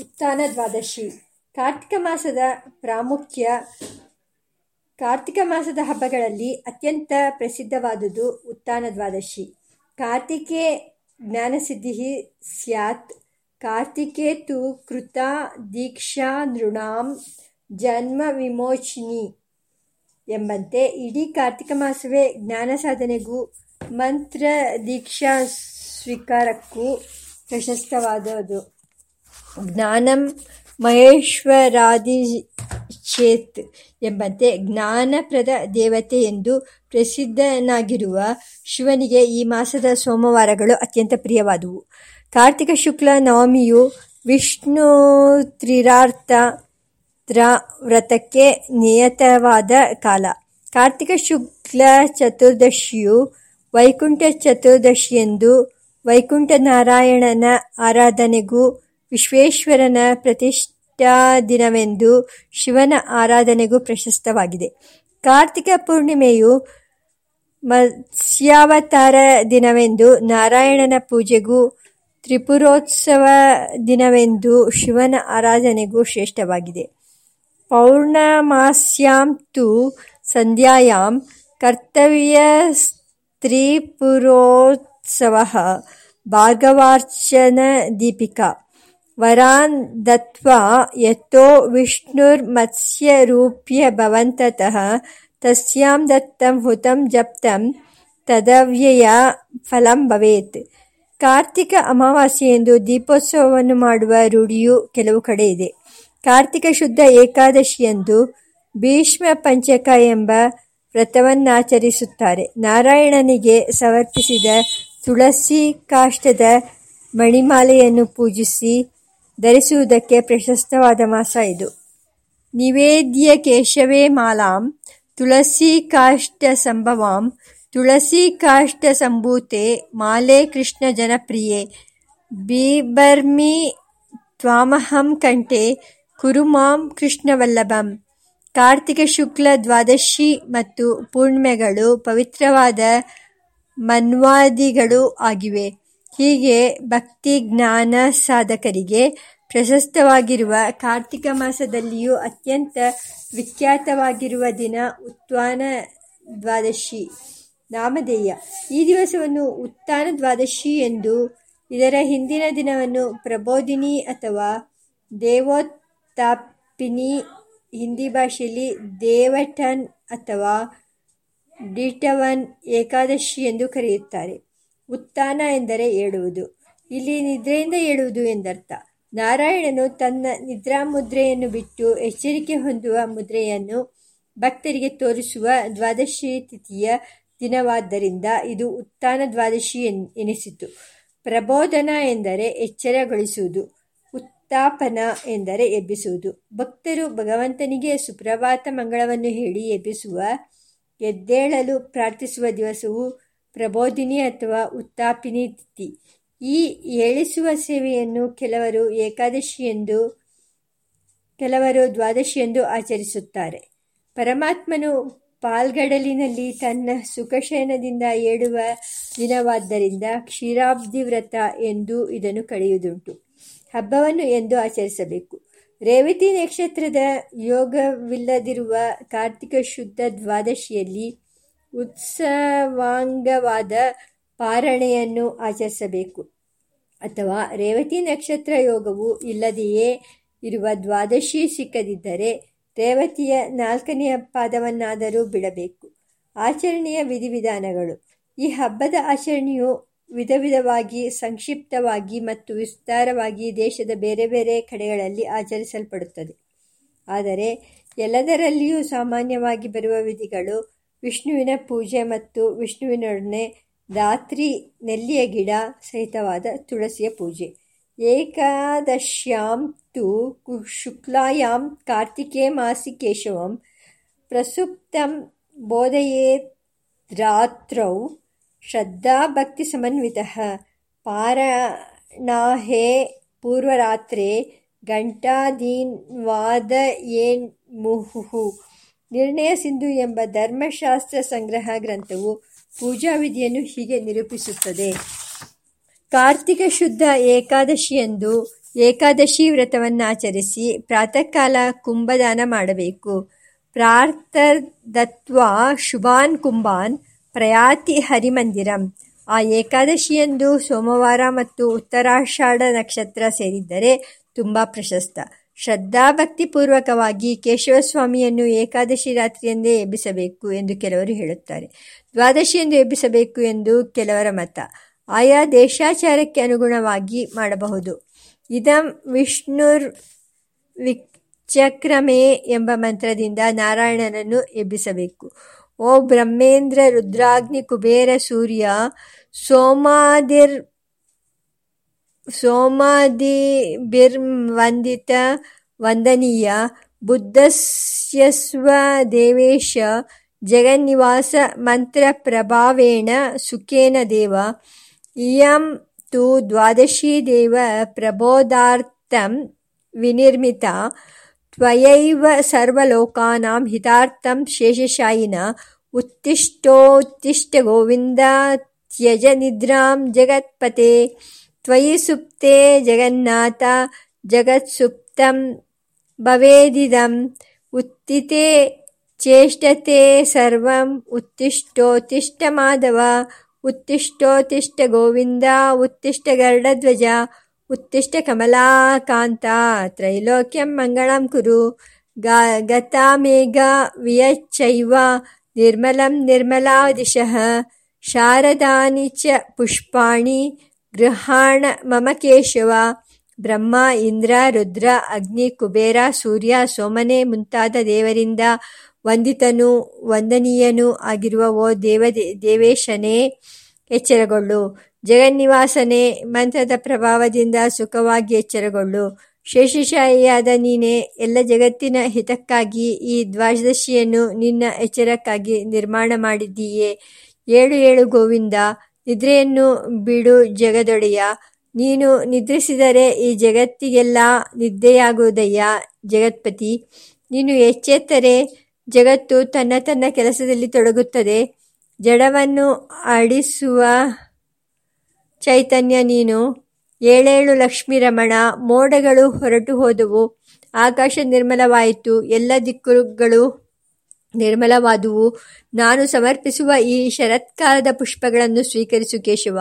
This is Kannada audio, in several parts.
ಉತ್ಥಾನ ದ್ವಾದಶಿ. ಕಾರ್ತಿಕ ಮಾಸದ ಪ್ರಾಮುಖ್ಯ, ಕಾರ್ತಿಕ ಮಾಸದ ಹಬ್ಬಗಳಲ್ಲಿ ಅತ್ಯಂತ ಪ್ರಸಿದ್ಧವಾದುದು ಉತ್ಥಾನ ದ್ವಾದಶಿ. ಕಾರ್ತಿಕೆ ಜ್ಞಾನಸಿದ್ಧಿ ಸ್ಯಾತ್. ಕಾರ್ತಿಕೆ ತು ಕೃತಾ ದೀಕ್ಷಾ ನೃಣಾಂ ಜನ್ಮ ವಿಮೋಚಿನಿ ಎಂಬಂತೆ ಇಡೀ ಕಾರ್ತಿಕ ಮಾಸವೇ ಜ್ಞಾನ ಸಾಧನೆಗೂ, ಮಂತ್ರ ದೀಕ್ಷಾ ಸ್ವೀಕಾರಕ್ಕೂ ಪ್ರಶಸ್ತವಾದುದು ಜ್ಞಾನಂ ಮಹೇಶ್ವರಾದಿಚೇತ್ ಎಂಬಂತೆ ಜ್ಞಾನಪ್ರದ ದೇವತೆ ಎಂದು ಪ್ರಸಿದ್ಧನಾಗಿರುವ ಶಿವನಿಗೆ ಈ ಮಾಸದ ಸೋಮವಾರಗಳು ಅತ್ಯಂತ ಪ್ರಿಯವಾದುವು. ಕಾರ್ತಿಕ ಶುಕ್ಲ ನವಮಿಯು ವಿಷ್ಣು ತ್ರಿರಾರ್ಥ ವ್ರತಕ್ಕೆ ನಿಯತವಾದ ಕಾಲ. ಕಾರ್ತಿಕ ಶುಕ್ಲ ಚತುರ್ದಶಿಯು ವೈಕುಂಠ ಚತುರ್ದಶಿಯೆಂದು ವೈಕುಂಠ ನಾರಾಯಣನ ಆರಾಧನೆಗೂ ವಿಶ್ವೇಶ್ವರನ ಪ್ರತಿಷ್ಠಾ ದಿನವೆಂದು ಶಿವನ ಆರಾಧನೆಗೂ ಪ್ರಶಸ್ತವಾಗಿದೆ. ಕಾರ್ತಿಕ ಪೂರ್ಣಿಮೆಯು ಮತ್ಸ್ಯಾವತಾರ ದಿನವೆಂದು ನಾರಾಯಣನ ಪೂಜೆಗೂ ತ್ರಿಪುರೋತ್ಸವ ದಿನವೆಂದು ಶಿವನ ಆರಾಧನೆಗೂ ಶ್ರೇಷ್ಠವಾಗಿದೆ. ಪೌರ್ಣಮಾಸ್ಯಾಂ ತು ಸಂಧ್ಯಾಯಾಂ ಕರ್ತವ್ಯಸ್ತ್ರಿಪುರೋತ್ಸವಃ ಭಾರ್ಗವಾರ್ಚನದೀಪಿಕಾ ವರಾನ್ ದತ್ವಾ ಯತೋ ವಿಷ್ಣುರ್ಮತ್ಸ್ಯರೂಪ್ಯಭವಂತತಃ ತಸ್ಯಾಂ ದತ್ತಂ ಹುತಂ ಜಪ್ತಂ ತದವ್ಯಯ ಫಲಂ ಭವೇತ್ ಕಾರ್ತಿಕ ಅಮಾವಾಸ್ಯೆಯೆಂದು ದೀಪೋತ್ಸವವನ್ನು ಮಾಡುವ ರೂಢಿಯು ಕೆಲವು ಕಡೆ ಇದೆ। ಕಾರ್ತಿಕ ಶುದ್ಧ ಏಕಾದಶಿಯಂದು ಭೀಷ್ಮ ಪಂಚಕ ಎಂಬ ವ್ರತವನ್ನಾಚರಿಸುತ್ತಾರೆ ನಾರಾಯಣನಿಗೆ ಸಮರ್ಪಿಸಿದ ತುಳಸಿ ಕಾಷ್ಟದ ಮಣಿಮಾಲೆಯನ್ನು ಪೂಜಿಸಿ ಧರಿಸುವುದಕ್ಕೆ ಪ್ರಶಸ್ತವಾದ ಮಾಸ ಇದು. ನಿವೇದ್ಯ ಕೇಶವೇ ಮಾಲಾಂ ತುಳಸಿ ಕಾಷ್ಟ ಸಂಭವಾಂ ತುಳಸಿ ಕಾಷ್ಟ ಸಂಭೂತೆ ಮಾಲೆ ಕೃಷ್ಣ ಜನಪ್ರಿಯೆ ಬೀಬರ್ಮಿ ತ್ವಾಮಹಂ ಕಂಠೆ ಕುರುಮಾಂ ಕೃಷ್ಣವಲ್ಲಭಂ. ಕಾರ್ತಿಕ ಶುಕ್ಲ ದ್ವಾದಶಿ ಮತ್ತು ಪೂರ್ಣಿಮೆಗಳು ಪವಿತ್ರವಾದ ಮನ್ವಾದಿಗಳು ಆಗಿವೆ. ಹೀಗೆ ಭಕ್ತಿ ಜ್ಞಾನ ಸಾಧಕರಿಗೆ ಪ್ರಶಸ್ತವಾಗಿರುವ ಕಾರ್ತಿಕ ಮಾಸದಲ್ಲಿಯೂ ಅತ್ಯಂತ ವಿಖ್ಯಾತವಾಗಿರುವ ದಿನ ಉತ್ಥಾನ ದ್ವಾದಶಿ ನಾಮಧೇಯ. ಈ ದಿವಸವನ್ನು ಉತ್ಥಾನ ದ್ವಾದಶಿ ಎಂದು ಇದರ ಹಿಂದಿನ ದಿನವನ್ನು ಪ್ರಬೋಧಿನಿ ಅಥವಾ ದೇವೋತ್ತಾಪಿನಿ ಹಿಂದಿ ಭಾಷೆಯಲ್ಲಿ ದೇವಟನ್ ಅಥವಾ ಡಿಟವನ್ ಏಕಾದಶಿ ಎಂದು ಕರೆಯುತ್ತಾರೆ. ಉತ್ಥಾನ ಎಂದರೆ ಏಳುವುದು. ಇಲ್ಲಿ ನಿದ್ರೆಯಿಂದ ಏಳುವುದು ಎಂದರ್ಥ. ನಾರಾಯಣನು ತನ್ನ ನಿದ್ರಾಮುದ್ರೆಯನ್ನು ಬಿಟ್ಟು ಎಚ್ಚರಿಕೆ ಹೊಂದುವ ಮುದ್ರೆಯನ್ನು ಭಕ್ತರಿಗೆ ತೋರಿಸುವ ದ್ವಾದಶಿ ತಿಥಿಯ ದಿನವಾದ್ದರಿಂದ ಇದು ಉತ್ಥಾನ ದ್ವಾದಶಿ ಎನಿಸಿತು. ಪ್ರಬೋಧನ ಎಂದರೆ ಎಚ್ಚರಗೊಳಿಸುವುದು, ಉತ್ತಾಪನ ಎಂದರೆ ಎಬ್ಬಿಸುವುದು. ಭಕ್ತರು ಭಗವಂತನಿಗೆ ಸುಪ್ರಭಾತ ಮಂಗಳವನ್ನು ಹೇಳಿ ಎಬ್ಬಿಸುವ, ಎದ್ದೇಳಲು ಪ್ರಾರ್ಥಿಸುವ ದಿವಸವು ಪ್ರಬೋಧಿನಿ ಅಥವಾ ಉತ್ತಾಪಿನಿ ತಿಥಿ. ಈ ಏಳಿಸುವ ಸೇವೆಯನ್ನು ಕೆಲವರು ಏಕಾದಶಿ ಎಂದು, ಕೆಲವರು ದ್ವಾದಶಿಯೆಂದು ಆಚರಿಸುತ್ತಾರೆ. ಪರಮಾತ್ಮನು ಪಾಲ್ಗಡಲಿನಲ್ಲಿ ತನ್ನ ಸುಖಶಯನದಿಂದ ಏಳುವ ದಿನವಾದ್ದರಿಂದ ಕ್ಷೀರಾಬ್ಧಿ ವ್ರತ ಎಂದು ಇದನ್ನು ಕಳೆಯುವುದುಂಟು. ಹಬ್ಬವನ್ನು ಎಂದು ಆಚರಿಸಬೇಕು. ರೇವತಿ ನಕ್ಷತ್ರದ ಯೋಗವಿಲ್ಲದಿರುವ ಕಾರ್ತಿಕ ಶುದ್ಧ ದ್ವಾದಶಿಯಲ್ಲಿ ಉತ್ಸವಾಂಗವಾದ ಪಾರಣೆಯನ್ನು ಆಚರಿಸಬೇಕು. ಅಥವಾ ರೇವತಿ ನಕ್ಷತ್ರ ಯೋಗವು ಇಲ್ಲದೆಯೇ ಇರುವ ದ್ವಾದಶಿ ಸಿಕ್ಕದಿದ್ದರೆ ರೇವತಿಯ ನಾಲ್ಕನೆಯ ಪಾದವನ್ನಾದರೂ ಬಿಡಬೇಕು. ಆಚರಣೆಯ ವಿಧಿವಿಧಾನಗಳು. ಈ ಹಬ್ಬದ ಆಚರಣೆಯು ವಿಧ ವಿಧವಾಗಿ ಸಂಕ್ಷಿಪ್ತವಾಗಿ ಮತ್ತು ವಿಸ್ತಾರವಾಗಿ ದೇಶದ ಬೇರೆ ಬೇರೆ ಕಡೆಗಳಲ್ಲಿ ಆಚರಿಸಲ್ಪಡುತ್ತದೆ. ಆದರೆ ಎಲ್ಲದರಲ್ಲಿಯೂ ಸಾಮಾನ್ಯವಾಗಿ ಬರುವ ವಿಧಿಗಳು ವಿಷ್ಣುವಿನ ಪೂಜೆ ಮತ್ತು ವಿಷ್ಣುವಿನೊಡನೆ ಧಾತ್ರಿ ನೆಲ್ಲಿಯ ಗಿಡ ಸಹಿತವಾದ ತುಳಸಿಯ ಪೂಜೆ. ಏಕಾದಶ್ಯಾಂ ತು ಶುಕ್ಲಾಯಾಂ ಕಾರ್ತಿಕೇ ಮಾಸಿ ಕೇಶವಂ ಪ್ರಸುಪ್ತಂ ಬೋಧಯೇದ್ರಾತ್ರೌ ಶ್ರದ್ಧಾಭಕ್ತಿಸಮನ್ವಿತಃ ಪಾರಣಾಹೇ ಪೂರ್ವರಾತ್ರೇ ಘಂಟಾದೀನ್ವಾದಯೇನ್ಮುಹುಃ ನಿರ್ಣಯ ಸಿಂಧು ಎಂಬ ಧರ್ಮಶಾಸ್ತ್ರ ಸಂಗ್ರಹ ಗ್ರಂಥವು ಪೂಜಾ ವಿಧಿಯನ್ನು ಹೀಗೆ ನಿರೂಪಿಸುತ್ತದೆ. ಕಾರ್ತಿಕ ಶುದ್ಧ ಏಕಾದಶಿಯಂದು ಏಕಾದಶಿ ವ್ರತವನ್ನು ವ್ರತವನ್ನಾಚರಿಸಿ ಪ್ರಾತಃಕಾಲ ಕುಂಭದಾನ ಮಾಡಬೇಕು. ಪ್ರಾರ್ಥದತ್ವ ಶುಭಾನ್ ಕುಂಭಾನ್ ಪ್ರಯಾತಿ ಹರಿಮಂದಿರಂ. ಆ ಏಕಾದಶಿಯಂದು ಸೋಮವಾರ ಮತ್ತು ಉತ್ತರಾಷಾಢ ನಕ್ಷತ್ರ ಸೇರಿದ್ದರೆ ತುಂಬ ಪ್ರಶಸ್ತ. ಶ್ರದ್ಧಾಭಕ್ತಿಪೂರ್ವಕವಾಗಿ ಕೇಶವಸ್ವಾಮಿಯನ್ನು ಏಕಾದಶಿ ರಾತ್ರಿಯಂದೇ ಎಬ್ಬಿಸಬೇಕು ಎಂದು ಕೆಲವರು ಹೇಳುತ್ತಾರೆ. ದ್ವಾದಶಿಯಂದು ಎಬ್ಬಿಸಬೇಕು ಎಂದು ಕೆಲವರ ಮತ. ಆಯಾ ದೇಶಾಚಾರಕ್ಕೆ ಅನುಗುಣವಾಗಿ ಮಾಡಬಹುದು. ಇದಂ ವಿಷ್ಣುರ್ ವಿಚಕ್ರಮೇ ಎಂಬ ಮಂತ್ರದಿಂದ ನಾರಾಯಣನನ್ನು ಎಬ್ಬಿಸಬೇಕು. ಓ ಬ್ರಹ್ಮೇಂದ್ರ ರುದ್ರಾಗ್ನಿ ಕುಬೇರ ಸೂರ್ಯ ಸೋಮಾದಿರ್ ಸೋಮಾದಿರ್ವಂದಿತ ವಂದನೀಯ ಬುದ್ಧಸ್ಯಸ್ವ ದೇವೇಶ ಜಗನ್ನಿವಾಸ ಮಂತ್ರಪ್ರಭಾವೇಣ ಸುಖೇನ ದೇವ. ಇಯಂ ತು ದ್ವಾದಶೀ ದೇವ ಪ್ರಬೋಧಾರ್ಥಂ ವಿನಿರ್ಮಿತ. ತ್ವಯೈವ ಸರ್ವಲೋಕಾನಾಂ ಹಿತಾರ್ಥಂ ಶೇಷಶಾಯಿನ. ಉತ್ತಿಷ್ಟೋತ್ತಿಷ್ಟ ಗೋವಿಂದ ತ್ಯಜ ನಿದ್ರಾಂ ಜಗತ್ಪತೆ. ತ್ವಯಿ ಸುಪ್ತೆ ಜಗನ್ನಾಥ ಜಗತ್ಸುಪ್ತಂ ಭವೇದಿದಂ ಉತ್ತಿತೆ ಚೇಷ್ಟತೆ ಸರ್ವಂ ಉತ್ತಿಷ್ಟೋತ್ತಿಷ್ಟ ಮಾಧವ ಉತ್ತಿಷ್ಟೋತ್ತಿಷ್ಟ ಗೋವಿಂದ, ಉತ್ತಿಷ್ಟ ಗರುಡಧ್ವಜ, ಉತ್ತಿಷ್ಟ ಕಮಲಾಕಾಂತ. ತ್ರೈಲೋಕ್ಯಂ ಮಂಗಳಂ ಕುರು. ಗತಾಮೇಘ ವಿಯಚ್ಚೈವ. ನಿರ್ಮಲಂ ನಿರ್ಮಲಾ ದಿಶಃ ಶಾರದಾನಿ ಚ ಪುಷ್ಪಾಣಿ. ಗೃಹಾಣ ಮಮ ಕೇಶವ, ಬ್ರಹ್ಮ, ಇಂದ್ರ, ರುದ್ರ, ಅಗ್ನಿ, ಕುಬೇರ, ಸೂರ್ಯ, ಸೋಮನೆ ಮುಂತಾದ ದೇವರಿಂದ ವಂದಿತನೂ, ವಂದನೀಯನೂ ಆಗಿರುವ ಓ ದೇವ, ದೇವೇಶನೇ, ಎಚ್ಚರಗೊಳ್ಳು. ಜಗನ್ನಿವಾಸನೆ, ಮಂತ್ರದ ಪ್ರಭಾವದಿಂದ ಸುಖವಾಗಿ ಎಚ್ಚರಗೊಳ್ಳು. ಶೇಷಶಾಹಿಯಾದ ನೀನೆ, ಎಲ್ಲ ಜಗತ್ತಿನ ಹಿತಕ್ಕಾಗಿ, ಈ ದ್ವಾದಶಿಯನ್ನು ನಿನ್ನ ಎಚ್ಚರಕ್ಕಾಗಿ ನಿರ್ಮಾಣ ಮಾಡಿದ್ದೀಯೇ. ಏಳು ಏಳು ಗೋವಿಂದ ನಿದ್ರೆಯನ್ನು ಬಿಡು ಜಗದೊಡೆಯ. ನೀನು ನಿದ್ರಿಸಿದರೆ ಈ ಜಗತ್ತಿಗೆಲ್ಲ ನಿದ್ದೆಯಾಗುವುದಯ್ಯ ಜಗತ್ಪತಿ. ನೀನು ಎಚ್ಚೆತ್ತರೆ ಜಗತ್ತು ತನ್ನ ತನ್ನ ಕೆಲಸದಲ್ಲಿ ತೊಡಗುತ್ತದೆ. ಜಡವನ್ನು ಆಡಿಸುವ ಚೈತನ್ಯ ನೀನು. ಏಳೇಳು ಲಕ್ಷ್ಮಿ ರಮಣ, ಮೋಡಗಳು ಹೊರಟು ಹೋದವು. ಆಕಾಶ ನಿರ್ಮಲವಾಯಿತು. ಎಲ್ಲ ದಿಕ್ಕುಗಳು ನಿರ್ಮಲವಾದುವು. ನಾನು ಸಮರ್ಪಿಸುವ ಈ ಶರತ್ಕಾಲದ ಪುಷ್ಪಗಳನ್ನು ಸ್ವೀಕರಿಸು ಕೇಶವ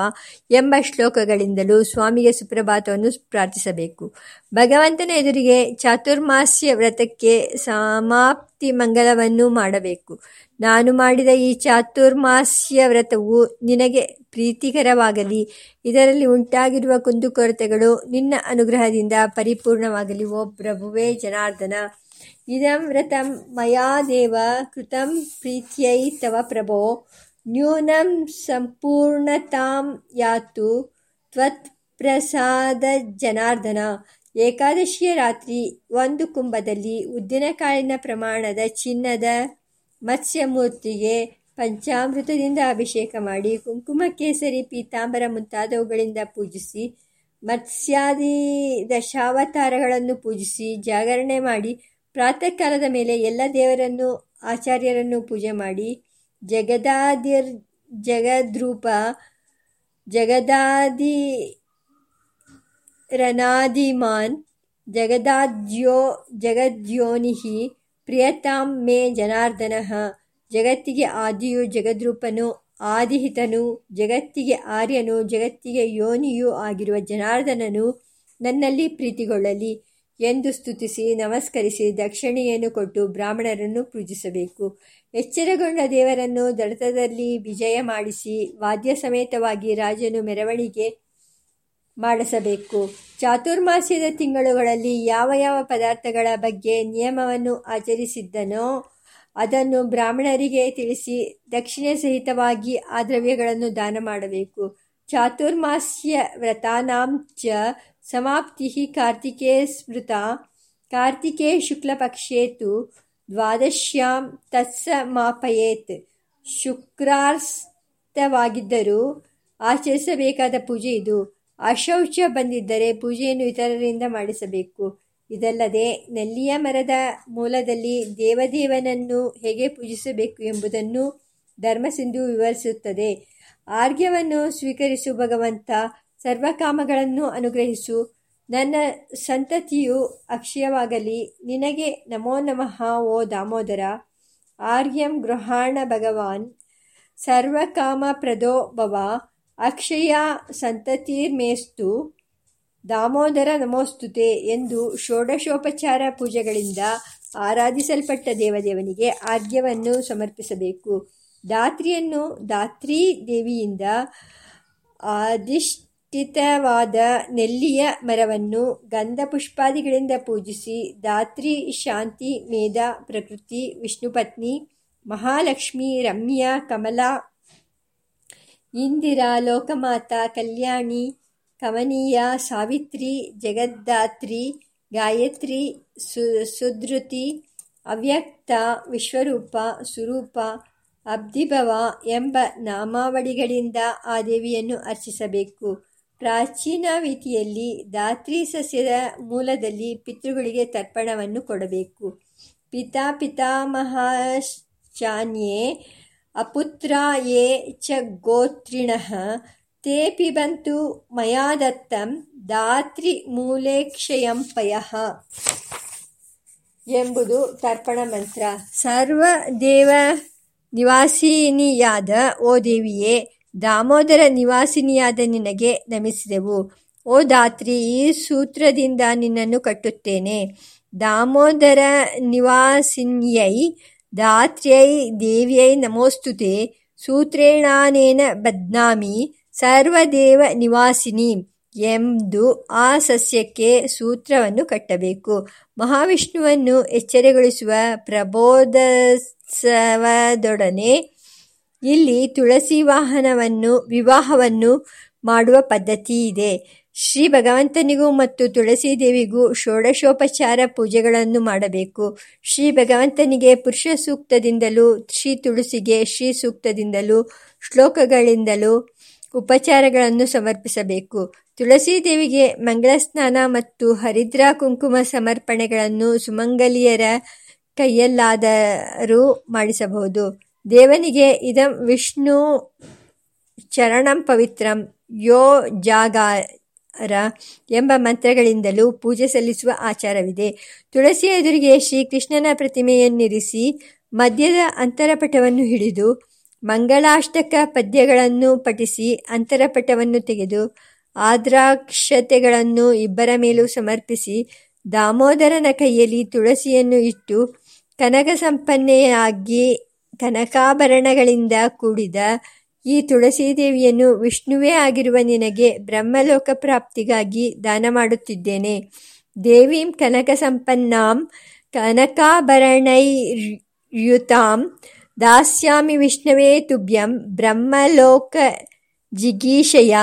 ಎಂಬ ಶ್ಲೋಕಗಳಿಂದಲೂ ಸ್ವಾಮಿಗೆ ಸುಪ್ರಭಾತವನ್ನು ಪ್ರಾರ್ಥಿಸಬೇಕು. ಭಗವಂತನ ಎದುರಿಗೆ ಚಾತುರ್ಮಾಸ್ಯ ವ್ರತಕ್ಕೆ ಸಮಾಪ್ತಿ ಮಂಗಲವನ್ನು ಮಾಡಬೇಕು. ನಾನು ಮಾಡಿದ ಈ ಚಾತುರ್ಮಾಸ್ಯ ವ್ರತವು ನಿನಗೆ ಪ್ರೀತಿಕರವಾಗಲಿ. ಇದರಲ್ಲಿ ಉಂಟಾಗಿರುವ ಕುಂದುಕೊರತೆಗಳು ನಿನ್ನ ಅನುಗ್ರಹದಿಂದ ಪರಿಪೂರ್ಣವಾಗಲಿ ಓ ಪ್ರಭುವೇ ಜನಾರ್ದನ. ಇದಂ ವ್ರತಂ ಮಯಾ ದೇವ ಕೃತಂ ಪ್ರೀತ್ಯೈ ತವ ಪ್ರಭೋ ನ್ಯೂನಂ ಸಂಪೂರ್ಣತಾಂ ಯಾತು ತ್ವತ್ ಪ್ರಸಾದ ಜನಾರ್ದನ ಏಕಾದಶಿಯ ರಾತ್ರಿ ಒಂದು ಕುಂಭದಲ್ಲಿ ಉದ್ದಿನಕಾಳಿನ ಪ್ರಮಾಣದ ಚಿನ್ನದ ಮತ್ಸ್ಯಮೂರ್ತಿಗೆ ಪಂಚಾಮೃತದಿಂದ ಅಭಿಷೇಕ ಮಾಡಿ ಕುಂಕುಮ ಕೇಸರಿ ಪೀತಾಂಬರ ಮುಂತಾದವುಗಳಿಂದ ಪೂಜಿಸಿ ಮತ್ಸ್ಯಾದಿ ದಶಾವತಾರಗಳನ್ನು ಪೂಜಿಸಿ ಜಾಗರಣೆ ಮಾಡಿ ಪ್ರಾತಃ ಕಾಲದ ಮೇಲೆ ಎಲ್ಲ ದೇವರನ್ನು, ಆಚಾರ್ಯರನ್ನು ಪೂಜೆ ಮಾಡಿ, ಜಗದಾದಿರ್, ಜಗದ್ರೂಪ, ಜಗದಾದಿರನಾದಿಮಾನ್, ಜಗದಾದ್ಯೋ, ಜಗದ್ಯೋನಿಹಿ, ಪ್ರಿಯತಾಂ ಮೇ ಜನಾರ್ದನ, ಜಗತ್ತಿಗೆ ಆದಿಯು ಜಗದ್ರೂಪನು, ಆದಿಹಿತನು, ಜಗತ್ತಿಗೆ ಆರ್ಯನು, ಜಗತ್ತಿಗೆ ಯೋನಿಯೂ ಆಗಿರುವ ಜನಾರ್ದನನು ನನ್ನಲ್ಲಿ ಪ್ರೀತಿಗೊಳ್ಳಲಿ. ಎಂದು ಸ್ತುತಿಸಿ, ನಮಸ್ಕರಿಸಿ, ದಕ್ಷಿಣೆಯನ್ನು ಕೊಟ್ಟು ಬ್ರಾಹ್ಮಣರನ್ನು ಪೂಜಿಸಬೇಕು. ಎಚ್ಚರಗೊಂಡ ದೇವರನ್ನು ದಡತದಲ್ಲಿ ವಿಜಯ ಮಾಡಿಸಿ, ವಾದ್ಯ ಸಮೇತವಾಗಿ ರಾಜನು ಮೆರವಣಿಗೆ ಮಾಡಿಸಬೇಕು. ಚಾತುರ್ಮಾಸ್ಯದ ತಿಂಗಳುಗಳಲ್ಲಿ ಯಾವ ಯಾವ ಪದಾರ್ಥಗಳ ಬಗ್ಗೆ ನಿಯಮವನ್ನು ಆಚರಿಸಿದ್ದನೋ, ಅದನ್ನು ಬ್ರಾಹ್ಮಣರಿಗೆ ತಿಳಿಸಿ, ದಕ್ಷಿಣೆ ಸಹಿತವಾಗಿ ಆ ದ್ರವ್ಯಗಳನ್ನು ದಾನ ಮಾಡಬೇಕು. ಚಾತುರ್ಮಾಸ್ಯ ವ್ರತಾನಾಂ ಸಮಾಪ್ತಿ ಕಾರ್ತಿಕೇ ಸ್ಮೃತ. ಕಾರ್ತಿಕೇ ಶುಕ್ಲಪಕ್ಷೇ ತು ದ್ವಾದಶ್ಯಾಂ ತತ್ಸಮಾಪಯೇತ್. ಶುಕ್ರಾರ್ಸ್ತವಾಗಿದ್ದರೂ ಆಚರಿಸಬೇಕಾದ ಪೂಜೆ ಇದು. ಅಶೌಚ ಬಂದಿದ್ದರೆ ಪೂಜೆಯನ್ನು ಇತರರಿಂದ ಮಾಡಿಸಬೇಕು. ಇದಲ್ಲದೆ ನೆಲ್ಲಿಯ ಮರದ ಮೂಲದಲ್ಲಿ ದೇವದೇವನನ್ನು ಹೇಗೆ ಪೂಜಿಸಬೇಕು ಎಂಬುದನ್ನು ಧರ್ಮಸಿಂಧು ವಿವರಿಸುತ್ತದೆ. ಆರ್ಘ್ಯವನ್ನು ಸ್ವೀಕರಿಸು ಭಗವಂತ ಸರ್ವಕಾಮಗಳನ್ನು ಅನುಗ್ರಹಿಸು. ನನ್ನ ಸಂತತಿಯು ಅಕ್ಷಯವಾಗಲಿ. ನಿನಗೆ ನಮೋ ನಮಃ ಓ ದಾಮೋದರ. ಆರ್ಯಂ ಗೃಹಾಣ ಭಗವಾನ್. ಸರ್ವಕಾಮಪ್ರದೋ ಭವ. ಅಕ್ಷಯ ಸಂತತಿರ್ಮೇಸ್ತು. ದಾಮೋದರ ನಮೋಸ್ತುತೆ ಎಂದು ಷೋಡಶೋಪಚಾರ ಪೂಜೆಗಳಿಂದ ಆರಾಧಿಸಲ್ಪಟ್ಟ ದೇವದೇವನಿಗೆ ಆರ್ಘ್ಯವನ್ನು ಸಮರ್ಪಿಸಬೇಕು. ದಾತ್ರಿಯನ್ನು ದಾತ್ರಿ ದೇವಿಯಿಂದ ಅಧಿಷ್ಠಿತವಾದ ನೆಲ್ಲಿಯ ಮರವನ್ನು ಗಂಧ ಪುಷ್ಪಾದಿಗಳಿಂದ ಪೂಜಿಸಿ ಧಾತ್ರಿ, ಶಾಂತಿ, ಮೇಧ, ಪ್ರಕೃತಿ ವಿಷ್ಣುಪತ್ನಿ ಮಹಾಲಕ್ಷ್ಮಿ, ರಮ್ಯ, ಕಮಲಾ, ಇಂದಿರಾ, ಲೋಕಮಾತ, ಕಲ್ಯಾಣಿ, ಕಮನೀಯ, ಸಾವಿತ್ರಿ ಜಗದ್ದಾತ್ರಿ ಗಾಯತ್ರಿ, ಸು, ಸುಧೃತಿ, ಅವ್ಯಕ್ತ, ವಿಶ್ವರೂಪ, ಸುರೂಪ, ಅಬ್ಧಿಭವ ಎಂಬ ನಾಮಾವಳಿಗಳಿಂದ ಆ ದೇವಿಯನ್ನು ಅರ್ಚಿಸಬೇಕು. ಪ್ರಾಚೀನ ವಿಧಿಯಲ್ಲಿ ಧಾತ್ರಿ ಸಸ್ಯದ ಮೂಲದಲ್ಲಿ ಪಿತೃಗಳಿಗೆ ತರ್ಪಣವನ್ನು ಕೊಡಬೇಕು. ಪಿತಾ ಪಿತಾಮಹಾಶಾನ್ಯೇ ಅಪುತ್ರ ಯೇ ಚ ಗೋತ್ರಿಣ. ತೇ ಪಿಬಂತು ಮಯಾ ದತ್ತಂ ಧಾತ್ರಿ ಮೂಲೇಕ್ಷಯಂ ಪಯಃ ಎಂಬುದು ತರ್ಪಣ ಮಂತ್ರ. ಸರ್ವ ದೇವ ನಿವಾಸಿನಿಯಾದ ಓ ದೇವಿಯೇ ದಾಮೋದರ ನಿವಾಸಿನಿಯಾದ ನಿನಗೆ ನಮಿಸಿದೆವು. ಓ ದಾತ್ರಿ, ಈ ಸೂತ್ರದಿಂದ ನಿನ್ನನ್ನು ಕಟ್ಟುತ್ತೇನೆ. ದಾಮೋದರ ನಿವಾಸಿನ್ಯೈ, ದಾತ್ರ್ಯೈ ದೇವ್ಯೈ ನಮೋಸ್ತುತೆ. ಸೂತ್ರೇಣಾನೇನ ಬದ್ನಾಮಿ, ಸರ್ವದೇವ ನಿವಾಸಿನಿ ಎಂದು ಆ ಸಸ್ಯಕ್ಕೆ ಸೂತ್ರವನ್ನು ಕಟ್ಟಬೇಕು. ಮಹಾವಿಷ್ಣುವನ್ನು ಎಚ್ಚರಗೊಳಿಸುವ ಪ್ರಬೋಧೋತ್ಸವದೊಡನೆ ಇಲ್ಲಿ ತುಳಸಿ ವಾಹನವನ್ನು, ವಿವಾಹವನ್ನು ಮಾಡುವ ಪದ್ಧತಿ ಇದೆ. ಶ್ರೀ ಭಗವಂತನಿಗೂ ಮತ್ತು ತುಳಸಿ ದೇವಿಗೂ ಷೋಡಶೋಪಚಾರ ಪೂಜೆಗಳನ್ನು ಮಾಡಬೇಕು. ಶ್ರೀ ಭಗವಂತನಿಗೆ ಪುರುಷ ಸೂಕ್ತದಿಂದಲೂ ಶ್ರೀ ತುಳಸಿಗೆ ಶ್ರೀ ಸೂಕ್ತದಿಂದಲೂ, ಶ್ಲೋಕಗಳಿಂದಲೂ ಉಪಚಾರಗಳನ್ನು ಸಮರ್ಪಿಸಬೇಕು. ತುಳಸಿ ದೇವಿಗೆ ಮಂಗಳ ಸ್ನಾನ ಮತ್ತು ಹರಿದ್ರಾ ಕುಂಕುಮ ಸಮರ್ಪಣೆಗಳನ್ನು ಸುಮಂಗಲಿಯರ ಕೈಯಲ್ಲಾದರೂ ಮಾಡಿಸಬಹುದು. ದೇವನಿಗೆ ಇದಂ ವಿಷ್ಣು ಚರಣಂ ಪವಿತ್ರಂ ಯೋ ಜಾಗಾರ ಎಂಬ ಮಂತ್ರಗಳಿಂದಲೂ ಪೂಜೆ ಸಲ್ಲಿಸುವ ಆಚಾರವಿದೆ. ತುಳಸಿಯ ಎದುರಿಗೆ ಶ್ರೀಕೃಷ್ಣನ ಪ್ರತಿಮೆಯನ್ನಿರಿಸಿ ಮಧ್ಯದ ಅಂತರಪಟವನ್ನು ಹಿಡಿದು ಮಂಗಳಾಷ್ಟಕ ಪದ್ಯಗಳನ್ನು ಪಠಿಸಿ ಅಂತರಪಟವನ್ನು ತೆಗೆದು ಆದ್ರಾಕ್ಷತೆಗಳನ್ನು ಇಬ್ಬರ ಮೇಲೂ ಸಮರ್ಪಿಸಿ ದಾಮೋದರನ ಕೈಯಲ್ಲಿ ತುಳಸಿಯನ್ನು ಇಟ್ಟು ಕನಕ ಸಂಪನ್ನೆಯಾಗಿ ಕನಕಾಭರಣಗಳಿಂದ ಕೂಡಿದ ಈ ತುಳಸೀದೇವಿಯನ್ನು ವಿಷ್ಣುವೇ ಆಗಿರುವ ನಿನಗೆ ಬ್ರಹ್ಮಲೋಕ ಪ್ರಾಪ್ತಿಗಾಗಿ ದಾನ ಮಾಡುತ್ತಿದ್ದೇನೆ. ದೇವೀಂ ಕನಕ ಸಂಪನ್ನಾಂ ಕನಕಾಭರಣೈರ್ಯುತಾಂ ದಾಸ್ಯಾಮಿ ವಿಷ್ಣುವೇ ತುಭ್ಯಂ ಬ್ರಹ್ಮಲೋಕ ಜಿಗೀಷಯ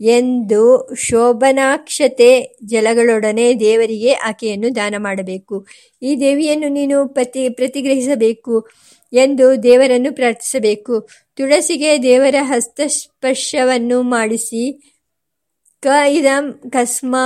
ಎಂದು ಶೋಭನಾಕ್ಷತೆ ಜಲಗಳೊಡನೆ ದೇವರಿಗೆ ಆಕೆಯನ್ನು ದಾನ ಮಾಡಬೇಕು. ಈ ದೇವಿಯನ್ನು ನೀನು ಪ್ರತಿ, ಪ್ರತಿಗ್ರಹಿಸಬೇಕು ಎಂದು ದೇವರನ್ನು ಪ್ರಾರ್ಥಿಸಬೇಕು. ತುಳಸಿಗೆ ದೇವರ ಹಸ್ತಸ್ಪರ್ಶವನ್ನು ಮಾಡಿಸಿ, ಕ ಇದಂ ಕಸ್ಮ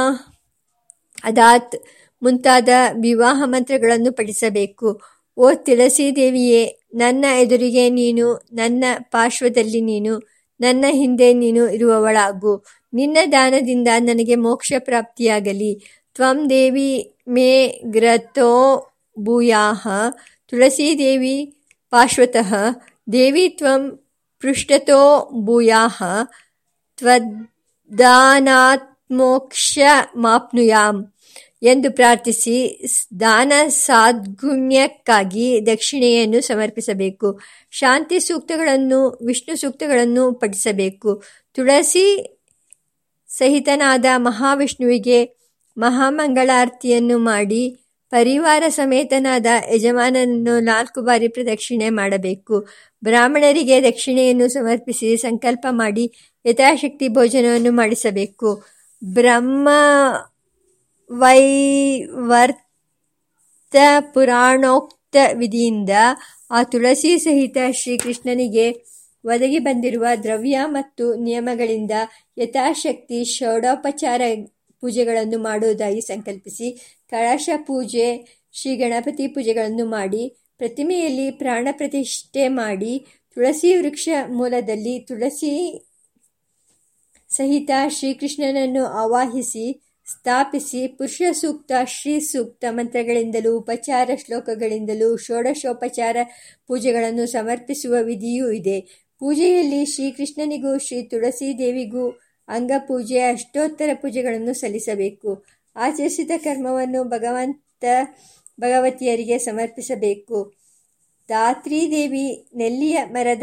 ಅದಾತ್ ಮುಂತಾದ ವಿವಾಹ ಮಂತ್ರಗಳನ್ನು ಪಠಿಸಬೇಕು. ಓ ತುಳಸಿ ದೇವಿಯೇ, ನನ್ನ ಎದುರಿಗೆ ನೀನು, ನನ್ನ ಪಾರ್ಶ್ವದಲ್ಲಿ ನೀನು ನನ್ನ ಹಿಂದೆ ನೀನು ಇರುವವಳಾಗು. ನಿನ್ನ ದಾನದಿಂದ ನನಗೆ ಮೋಕ್ಷ ಪ್ರಾಪ್ತಿಯಾಗಲಿ. ತ್ವಂ ದೇವಿ ಮೇ ಗ್ರತೋ ಭೂಯಾಹ. ತುಳಸೀದೇವಿ ಪಾರ್ಶ್ವತಃ. ದೇವಿ ತ್ವಂ ಪೃಷ್ಠತೋ ಭೂಯಾಹ. ತ್ವದಾನಾತ್ಮೋಕ್ಷ ಮಾಪ್ನುಯಾಂ ಎಂದು ಪ್ರಾರ್ಥಿಸಿ ದಾನ ಸಾದ್ಗುಣ್ಯಕ್ಕಾಗಿ ದಕ್ಷಿಣೆಯನ್ನು ಸಮರ್ಪಿಸಬೇಕು. ಶಾಂತಿ ಸೂಕ್ತಗಳನ್ನು, ವಿಷ್ಣು ಸೂಕ್ತಗಳನ್ನು ಪಠಿಸಬೇಕು. ತುಳಸಿ ಸಹಿತನಾದ ಮಹಾವಿಷ್ಣುವಿಗೆ ಮಹಾಮಂಗಳಾರತಿಯನ್ನು ಮಾಡಿ ಪರಿವಾರ ಸಮೇತನಾದ ಯಜಮಾನನನ್ನು ನಾಲ್ಕು ಬಾರಿ ಪ್ರದಕ್ಷಿಣೆ ಮಾಡಬೇಕು. ಬ್ರಾಹ್ಮಣರಿಗೆ ದಕ್ಷಿಣೆಯನ್ನು ಸಮರ್ಪಿಸಿ ಸಂಕಲ್ಪ ಮಾಡಿ ಯಥಾಶಕ್ತಿ ಭೋಜನವನ್ನು ಮಾಡಿಸಬೇಕು. ಬ್ರಹ್ಮ ವೈವರ್ತ ಪುರಾಣೋಕ್ತ ವಿಧಿಯಿಂದ ಆ ತುಳಸಿ ಸಹಿತ ಶ್ರೀಕೃಷ್ಣನಿಗೆ ಒದಗಿ ಬಂದಿರುವ ದ್ರವ್ಯ ಮತ್ತು ನಿಯಮಗಳಿಂದ ಯಥಾಶಕ್ತಿ ಷೋಡೋಪಚಾರ ಪೂಜೆಗಳನ್ನು ಮಾಡುವುದಾಗಿ ಸಂಕಲ್ಪಿಸಿ ಕಳಶ ಪೂಜೆ, ಶ್ರೀ ಗಣಪತಿ ಪೂಜೆಗಳನ್ನು ಮಾಡಿ ಪ್ರತಿಮೆಯಲ್ಲಿ ಪ್ರಾಣ ಪ್ರತಿಷ್ಠೆ ಮಾಡಿ ತುಳಸಿ ವೃಕ್ಷ ಮೂಲದಲ್ಲಿ ತುಳಸಿ ಸಹಿತ ಶ್ರೀಕೃಷ್ಣನನ್ನು ಆವಾಹಿಸಿ ಸ್ಥಾಪಿಸಿ ಪುರುಷ ಸೂಕ್ತ ಶ್ರೀ ಸೂಕ್ತ ಮಂತ್ರಗಳಿಂದಲೂ, ಉಪಚಾರ ಶ್ಲೋಕಗಳಿಂದಲೂ, ಷೋಡಶೋಪಚಾರ ಪೂಜೆಗಳನ್ನು ಸಮರ್ಪಿಸುವ ವಿಧಿಯೂ ಇದೆ. ಪೂಜೆಯಲ್ಲಿ ಶ್ರೀಕೃಷ್ಣನಿಗೂ ಶ್ರೀ ತುಳಸೀದೇವಿಗೂ ಅಂಗಪೂಜೆ, ಅಷ್ಟೋತ್ತರ ಪೂಜೆಗಳನ್ನು ಸಲ್ಲಿಸಬೇಕು. ಆಚರಿಸಿದ ಕರ್ಮವನ್ನು ಭಗವಂತ, ಭಗವತಿಯರಿಗೆ ಸಮರ್ಪಿಸಬೇಕು. ಧಾತ್ರೀದೇವಿ ನೆಲ್ಲಿಯ ಮರದ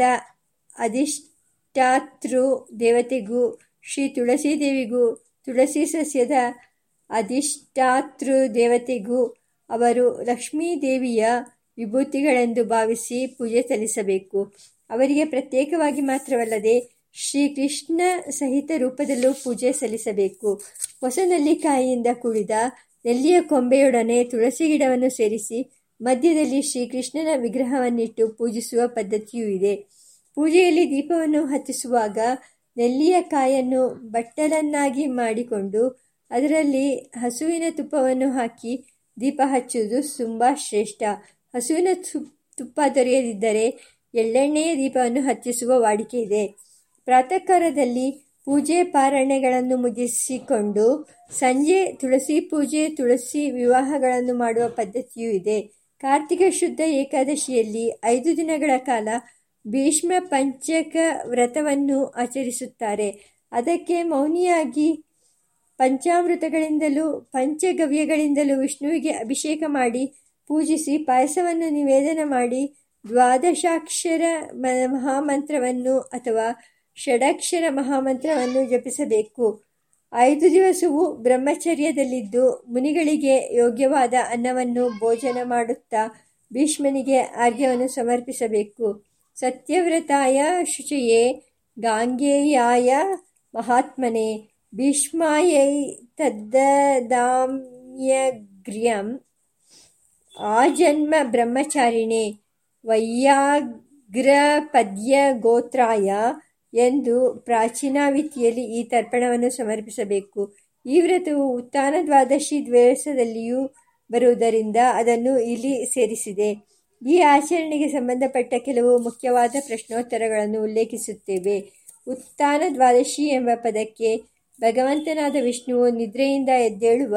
ಅಧಿಷ್ಠಾತೃ ದೇವತೆಗೂ, ಶ್ರೀ ತುಳಸೀದೇವಿಗೂ ತುಳಸಿ ಸಸ್ಯದ ಅಧಿಷ್ಠಾತೃ ದೇವತೆಗೂ ಅವರು ಲಕ್ಷ್ಮೀದೇವಿಯ ವಿಭೂತಿಗಳೆಂದು ಭಾವಿಸಿ ಪೂಜೆ ಸಲ್ಲಿಸಬೇಕು. ಅವರಿಗೆ ಪ್ರತ್ಯೇಕವಾಗಿ ಮಾತ್ರವಲ್ಲದೆ ಶ್ರೀಕೃಷ್ಣ ಸಹಿತ ರೂಪದಲ್ಲೂ ಪೂಜೆ ಸಲ್ಲಿಸಬೇಕು. ಹೊಸ ನೆಲ್ಲಿಕಾಯಿಯಿಂದ ಕೂಡಿದ ನೆಲ್ಲಿಯ ಕೊಂಬೆಯೊಡನೆ ತುಳಸಿ ಗಿಡವನ್ನು ಸೇರಿಸಿ ಮಧ್ಯದಲ್ಲಿ ಶ್ರೀಕೃಷ್ಣನ ವಿಗ್ರಹವನ್ನಿಟ್ಟು ಪೂಜಿಸುವ ಪದ್ಧತಿಯೂ ಇದೆ. ಪೂಜೆಯಲ್ಲಿ ದೀಪವನ್ನು ಹತ್ತಿಸುವಾಗ ನೆಲ್ಲಿಯ ಕಾಯನ್ನು ಬಟ್ಟಲನ್ನಾಗಿ ಮಾಡಿಕೊಂಡು ಅದರಲ್ಲಿ ಹಸುವಿನ ತುಪ್ಪವನ್ನು ಹಾಕಿ ದೀಪ ಹಚ್ಚುವುದು ತುಂಬ ಶ್ರೇಷ್ಠ. ಹಸುವಿನ ತುಪ್ಪ ದೊರೆಯದಿದ್ದರೆ ಎಳ್ಳೆಣ್ಣೆಯ ದೀಪವನ್ನು ಹಚ್ಚಿಸುವ ವಾಡಿಕೆ ಇದೆ. ಪ್ರಾತಃಕಾಲದಲ್ಲಿ ಪೂಜೆ ಪಾರಣೆಗಳನ್ನು ಮುಗಿಸಿಕೊಂಡು ಸಂಜೆ ತುಳಸಿ ಪೂಜೆ, ತುಳಸಿ ವಿವಾಹಗಳನ್ನು ಮಾಡುವ ಪದ್ಧತಿಯೂ ಇದೆ. ಕಾರ್ತಿಕ ಶುದ್ಧ ಏಕಾದಶಿಯಲ್ಲಿ ಐದು ದಿನಗಳ ಕಾಲ ಭೀಷ್ಮ ಪಂಚಕ ವ್ರತವನ್ನು ಆಚರಿಸುತ್ತಾರೆ. ಅದಕ್ಕೆ ಮೌನಿಯಾಗಿ ಪಂಚಾಮೃತಗಳಿಂದಲೂ ಪಂಚಗವ್ಯಗಳಿಂದಲೂ ವಿಷ್ಣುವಿಗೆ ಅಭಿಷೇಕ ಮಾಡಿ ಪೂಜಿಸಿ ಪಾಯಸವನ್ನು ನಿವೇದನ ಮಾಡಿ ದ್ವಾದಶಾಕ್ಷರ ಮಹಾಮಂತ್ರವನ್ನು ಅಥವಾ ಷಡಕ್ಷರ ಮಹಾಮಂತ್ರವನ್ನು ಜಪಿಸಬೇಕು. ಐದು ದಿವಸವು ಬ್ರಹ್ಮಚರ್ಯದಲ್ಲಿದ್ದು ಮುನಿಗಳಿಗೆ ಯೋಗ್ಯವಾದ ಅನ್ನವನ್ನು ಭೋಜನ ಮಾಡುತ್ತಾ ಭೀಷ್ಮನಿಗೆ ಆರ್ಯವನ್ನು ಸಮರ್ಪಿಸಬೇಕು. ಸತ್ಯವ್ರತಾಯ ಶುಚಿಯೇ ಗಾಂಗೇಯಾಯ ಮಹಾತ್ಮನೆ ಭೀಷ್ಮಾಯೈ ತದ್ದದಾಮ್ಯಗ್ರ್ಯಂ. ಆಜನ್ಮ ಬ್ರಹ್ಮಚಾರಿಣೆ ವೈಯಾಗ್ರಪದ್ಯ ಗೋತ್ರಾಯ ಎಂದು ಪ್ರಾಚೀನಾವಿತಿಯಲ್ಲಿ ಈ ತರ್ಪಣವನ್ನು ಸಮರ್ಪಿಸಬೇಕು. ಈ ವ್ರತವು ಉತ್ಥಾನ ದ್ವಾದಶಿ ದ್ವೇಷದಲ್ಲಿಯೂ ಬರುವುದರಿಂದ ಅದನ್ನು ಇಲ್ಲಿ ಸೇರಿಸಿದೆ. ಈ ಆಚರಣೆಗೆ ಸಂಬಂಧಪಟ್ಟ ಕೆಲವು ಮುಖ್ಯವಾದ ಪ್ರಶ್ನೋತ್ತರಗಳನ್ನು ಉಲ್ಲೇಖಿಸುತ್ತೇವೆ. ಉತ್ಥಾನ ದ್ವಾದಶಿ ಎಂಬ ಪದಕ್ಕೆ ಭಗವಂತನಾದ ವಿಷ್ಣುವು ನಿದ್ರೆಯಿಂದ ಎದ್ದೇಳುವ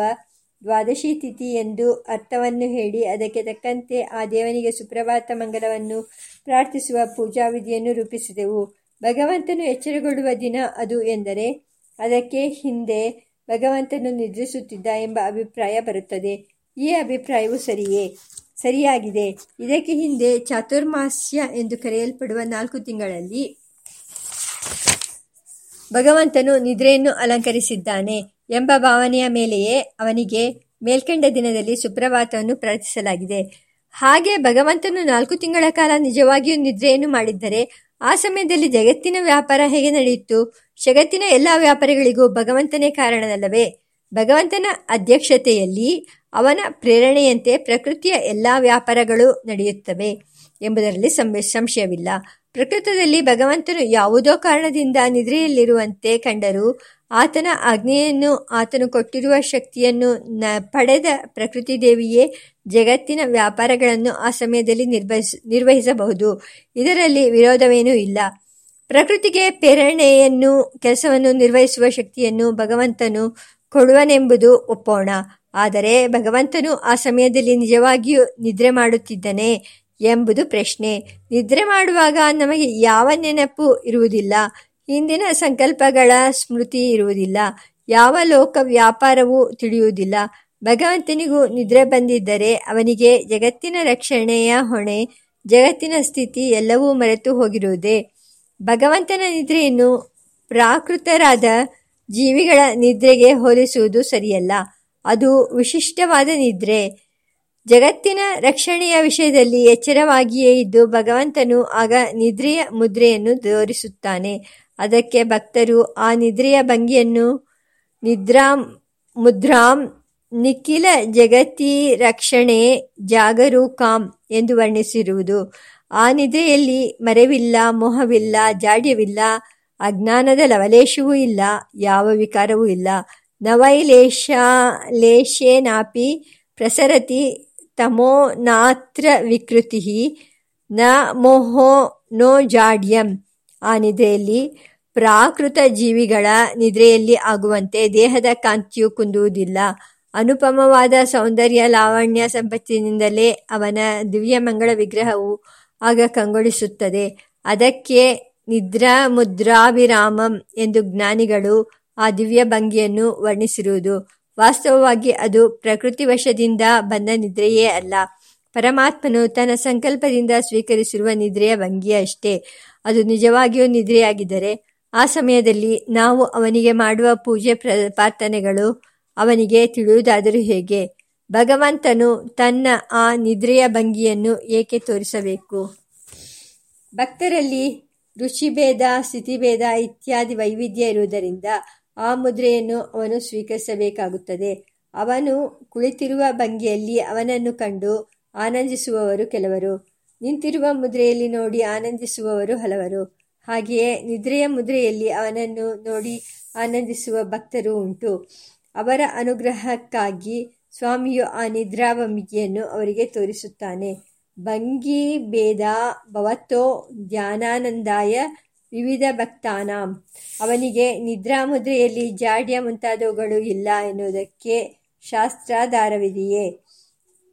ದ್ವಾದಶಿ ತಿಥಿ ಎಂದು ಅರ್ಥವನ್ನು ಹೇಳಿ ಅದಕ್ಕೆ ತಕ್ಕಂತೆ ಆ ದೇವನಿಗೆ ಸುಪ್ರಭಾತ ಮಂಗಲವನ್ನು ಪ್ರಾರ್ಥಿಸುವ ಪೂಜಾ ವಿಧಿಯನ್ನು ರೂಪಿಸಿದೆವು. ಭಗವಂತನು ಎಚ್ಚರಗೊಳ್ಳುವ ದಿನ ಅದು ಎಂದರೆ ಅದಕ್ಕೆ ಹಿಂದೆ ಭಗವಂತನು ನಿದ್ರಿಸುತ್ತಿದ್ದ ಎಂಬ ಅಭಿಪ್ರಾಯ ಬರುತ್ತದೆ. ಈ ಅಭಿಪ್ರಾಯವು ಸರಿಯೇ? ಸರಿಯಾಗಿದೆ. ಇದಕ್ಕೆ ಹಿಂದೆ ಚಾತುರ್ಮಾಸ್ಯ ಎಂದು ಕರೆಯಲ್ಪಡುವ ನಾಲ್ಕು ತಿಂಗಳಲ್ಲಿ ಭಗವಂತನು ನಿದ್ರೆಯನ್ನು ಅಲಂಕರಿಸಿದ್ದಾನೆ ಎಂಬ ಭಾವನೆಯ ಮೇಲೆಯೇ ಅವನಿಗೆ ಮೇಲ್ಕಂಡ ದಿನದಲ್ಲಿ ಸುಪ್ರಭಾತವನ್ನು ಪ್ರಾರ್ಥಿಸಲಾಗಿದೆ. ಹಾಗೆ ಭಗವಂತನು ನಾಲ್ಕು ತಿಂಗಳ ಕಾಲ ನಿಜವಾಗಿಯೂ ನಿದ್ರೆಯನ್ನು ಮಾಡಿದ್ದರೆ ಆ ಸಮಯದಲ್ಲಿ ಜಗತ್ತಿನ ವ್ಯಾಪಾರ ಹೇಗೆ ನಡೆಯಿತು? ಜಗತ್ತಿನ ಎಲ್ಲ ವ್ಯಾಪಾರಿಗಳಿಗೂ ಭಗವಂತನೇ ಕಾರಣನಲ್ಲವೇ? ಭಗವಂತನ ಅಧ್ಯಕ್ಷತೆಯಲ್ಲಿ ಅವನ ಪ್ರೇರಣೆಯಂತೆ ಪ್ರಕೃತಿಯ ಎಲ್ಲ ವ್ಯಾಪಾರಗಳು ನಡೆಯುತ್ತವೆ ಎಂಬುದರಲ್ಲಿ ಸಂಶಯವಿಲ್ಲ. ಪ್ರಕೃತದಲ್ಲಿ ಭಗವಂತನು ಯಾವುದೋ ಕಾರಣದಿಂದ ನಿದ್ರೆಯಲ್ಲಿರುವಂತೆ ಕಂಡರೂ ಆತನ ಆಜ್ಞೆಯನ್ನು, ಆತನು ಕೊಟ್ಟಿರುವ ಶಕ್ತಿಯನ್ನು ನ ಪಡೆದ ಪ್ರಕೃತಿ ದೇವಿಯೇ ಜಗತ್ತಿನ ವ್ಯಾಪಾರಗಳನ್ನು ಆ ಸಮಯದಲ್ಲಿ ನಿರ್ವಹಿಸ, ನಿರ್ವಹಿಸಬಹುದು. ಇದರಲ್ಲಿ ವಿರೋಧವೇನೂ ಇಲ್ಲ. ಪ್ರಕೃತಿಗೆ ಪ್ರೇರಣೆಯನ್ನು, ಕೆಲಸವನ್ನು ನಿರ್ವಹಿಸುವ ಶಕ್ತಿಯನ್ನು ಭಗವಂತನು ಕೊಡುವನೆಂಬುದು ಒಪ್ಪೋಣ. ಆದರೆ ಭಗವಂತನು ಆ ಸಮಯದಲ್ಲಿ ನಿಜವಾಗಿಯೂ ನಿದ್ರೆ ಮಾಡುತ್ತಿದ್ದಾನೆ ಎಂಬುದು ಪ್ರಶ್ನೆ. ನಿದ್ರೆ ಮಾಡುವಾಗ ನಮಗೆ ಯಾವ ನೆನಪು ಇರುವುದಿಲ್ಲ. ಹಿಂದಿನ ಸಂಕಲ್ಪಗಳ ಸ್ಮೃತಿ ಇರುವುದಿಲ್ಲ. ಯಾವ ಲೋಕ ವ್ಯಾಪಾರವೂ ತಿಳಿಯುವುದಿಲ್ಲ. ಭಗವಂತನಿಗೂ ನಿದ್ರೆ ಬಂದಿದ್ದರೆ ಅವನಿಗೆ ಜಗತ್ತಿನ ರಕ್ಷಣೆಯ ಹೊಣೆ, ಜಗತ್ತಿನ ಸ್ಥಿತಿ ಎಲ್ಲವೂ ಮರೆತು ಹೋಗಿರುವುದೇ. ಭಗವಂತನ ನಿದ್ರೆಯನ್ನು ಪ್ರಾಕೃತರಾದ ಜೀವಿಗಳ ನಿದ್ರೆಗೆ ಹೋಲಿಸುವುದು ಸರಿಯಲ್ಲ. ಅದು ವಿಶಿಷ್ಟವಾದ ನಿದ್ರೆ. ಜಗತ್ತಿನ ರಕ್ಷಣೆಯ ವಿಷಯದಲ್ಲಿ ಎಚ್ಚರವಾಗಿಯೇ ಇದ್ದು ಭಗವಂತನು ಆಗ ನಿದ್ರೆಯ ಮುದ್ರೆಯನ್ನು ತೋರಿಸುತ್ತಾನೆ. ಅದಕ್ಕೆ ಭಕ್ತರು ಆ ನಿದ್ರೆಯ ಭಂಗಿಯನ್ನು ನಿದ್ರಾಂ ಮುದ್ರಾಂ ನಿಖಿಲ ಜಗತಿ ರಕ್ಷಣೆ ಜಾಗರೂಕಾಂ ಎಂದು ವರ್ಣಿಸಿರುವುದು. ಆ ನಿದ್ರೆಯಲ್ಲಿ ಮರೆವಿಲ್ಲ, ಮೋಹವಿಲ್ಲ, ಜಾಡ್ಯವಿಲ್ಲ, ಅಜ್ಞಾನದ ಲವಲೇಶವೂ ಇಲ್ಲ, ಯಾವ ವಿಕಾರವೂ ಇಲ್ಲ. ನವೈಲೇಶ ಲೇಷೇನಾಪಿ ಪ್ರಸರತಿ ತಮೋ ನಾತ್ರ ವಿಕೃತಿ ನ ಮೋಹೋ ನೋ ಜಾಡ್ಯಂ ಆ ನಿದ್ರೆಯಲ್ಲಿ ಪ್ರಾಕೃತ ಜೀವಿಗಳ ನಿದ್ರೆಯಲ್ಲಿ ಆಗುವಂತೆ ದೇಹದ ಕಾಂತಿಯು ಕುಂದುವುದಿಲ್ಲ. ಅನುಪಮವಾದ ಸೌಂದರ್ಯ ಲಾವಣ್ಯ ಸಂಪತ್ತಿನಿಂದಲೇ ಅವನ ದಿವ್ಯಮಂಗಳ ವಿಗ್ರಹವು ಆಗ ಕಂಗೊಳಿಸುತ್ತದೆ. ಅದಕ್ಕೆ ನಿದ್ರಾಮುದ್ರಾಭಿರಾಮಂ ಎಂದು ಜ್ಞಾನಿಗಳು ಆ ದಿವ್ಯ ಭಂಗಿಯನ್ನು ವರ್ಣಿಸಿರುವುದು. ವಾಸ್ತವವಾಗಿ ಅದು ಪ್ರಕೃತಿವಶದಿಂದ ಬಂದ ನಿದ್ರೆಯೇ ಅಲ್ಲ. ಪರಮಾತ್ಮನು ತನ್ನ ಸಂಕಲ್ಪದಿಂದ ಸ್ವೀಕರಿಸಿರುವ ನಿದ್ರೆಯ ಭಂಗಿಯಷ್ಟೇ. ಅದು ನಿಜವಾಗಿಯೂ ನಿದ್ರೆಯಾಗಿದ್ದರೆ ಆ ಸಮಯದಲ್ಲಿ ನಾವು ಅವನಿಗೆ ಮಾಡುವ ಪೂಜೆ ಪ್ರಾರ್ಥನೆಗಳು ಅವನಿಗೆ ತಿಳಿಯುವುದಾದರೂ ಹೇಗೆ? ಭಗವಂತನು ತನ್ನ ಆ ನಿದ್ರೆಯ ಭಂಗಿಯನ್ನು ಏಕೆ ತೋರಿಸಬೇಕು? ಭಕ್ತರಲ್ಲಿ ರುಚಿಭೇದ, ಸ್ಥಿತಿಭೇದ ಇತ್ಯಾದಿ ವೈವಿಧ್ಯ ಇರುವುದರಿಂದ ಆ ಮುದ್ರೆಯನ್ನು ಅವನು ಸ್ವೀಕರಿಸಬೇಕಾಗುತ್ತದೆ. ಅವನು ಕುಳಿತಿರುವ ಭಂಗಿಯಲ್ಲಿ ಅವನನ್ನು ಕಂಡು ಆನಂದಿಸುವವರು ಕೆಲವರು, ನಿಂತಿರುವ ಮುದ್ರೆಯಲ್ಲಿ ನೋಡಿ ಆನಂದಿಸುವವರು ಹಲವರು. ಹಾಗೆಯೇ ನಿದ್ರೆಯ ಮುದ್ರೆಯಲ್ಲಿ ಅವನನ್ನು ನೋಡಿ ಆನಂದಿಸುವ ಭಕ್ತರು ಉಂಟು. ಅವರ ಅನುಗ್ರಹಕ್ಕಾಗಿ ಸ್ವಾಮಿಯು ಆ ನಿದ್ರಾವಂಬಿಕೆಯನ್ನು ಅವರಿಗೆ ತೋರಿಸುತ್ತಾನೆ. ಭಂಗಿ ಭೇದ ಭವತೋ ಧ್ಯಾನಾನಂದಾಯ ವಿವಿಧಭಕ್ತಾನಾಂ ಅವನಿಗೆ ನಿದ್ರಾಮುದ್ರೆಯಲ್ಲಿ ಜಾಡ್ಯ ಮುಂತಾದವುಗಳು ಇಲ್ಲ ಎನ್ನುವುದಕ್ಕೆ ಶಾಸ್ತ್ರಾಧಾರವಿದೆಯೇ?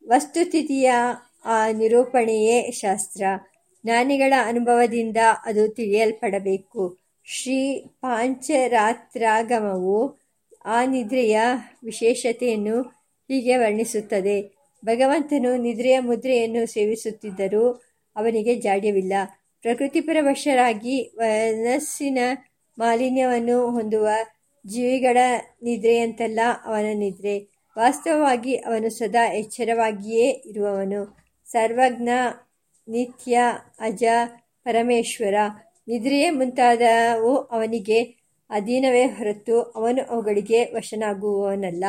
ವಸ್ತುಸ್ಥಿತಿಯ ಆ ನಿರೂಪಣೆಯೇ ಶಾಸ್ತ್ರ. ಜ್ಞಾನಿಗಳ ಅನುಭವದಿಂದ ಅದು ತಿಳಿಯಲ್ಪಡಬೇಕು. ಶ್ರೀ ಪಾಂಚರಾತ್ರಾಗಮವು ಆ ನಿದ್ರೆಯ ವಿಶೇಷತೆಯನ್ನು ಹೀಗೆ ವರ್ಣಿಸುತ್ತದೆ. ಭಗವಂತನು ನಿದ್ರೆಯ ಮುದ್ರೆಯನ್ನು ಸೇವಿಸುತ್ತಿದ್ದರೂ ಅವನಿಗೆ ಜಾಡ್ಯವಿಲ್ಲ. ಪ್ರಕೃತಿಪರವಶರಾಗಿ ಮನಸ್ಸಿನ ಮಾಲಿನ್ಯವನ್ನು ಹೊಂದುವ ಜೀವಿಗಳ ನಿದ್ರೆಯಂತಲ್ಲ ಅವನ ನಿದ್ರೆ. ವಾಸ್ತವವಾಗಿ ಅವನು ಸದಾ ಎಚ್ಚರವಾಗಿಯೇ ಇರುವವನು. ಸರ್ವಜ್ಞ, ನಿತ್ಯ, ಅಜ, ಪರಮೇಶ್ವರ. ನಿದ್ರೆಯೇ ಮುಂತಾದವು ಅವನಿಗೆ ಅಧೀನವೇ ಹೊರತು ಅವನು ಅವುಗಳಿಗೆ ವಶನಾಗುವವನಲ್ಲ.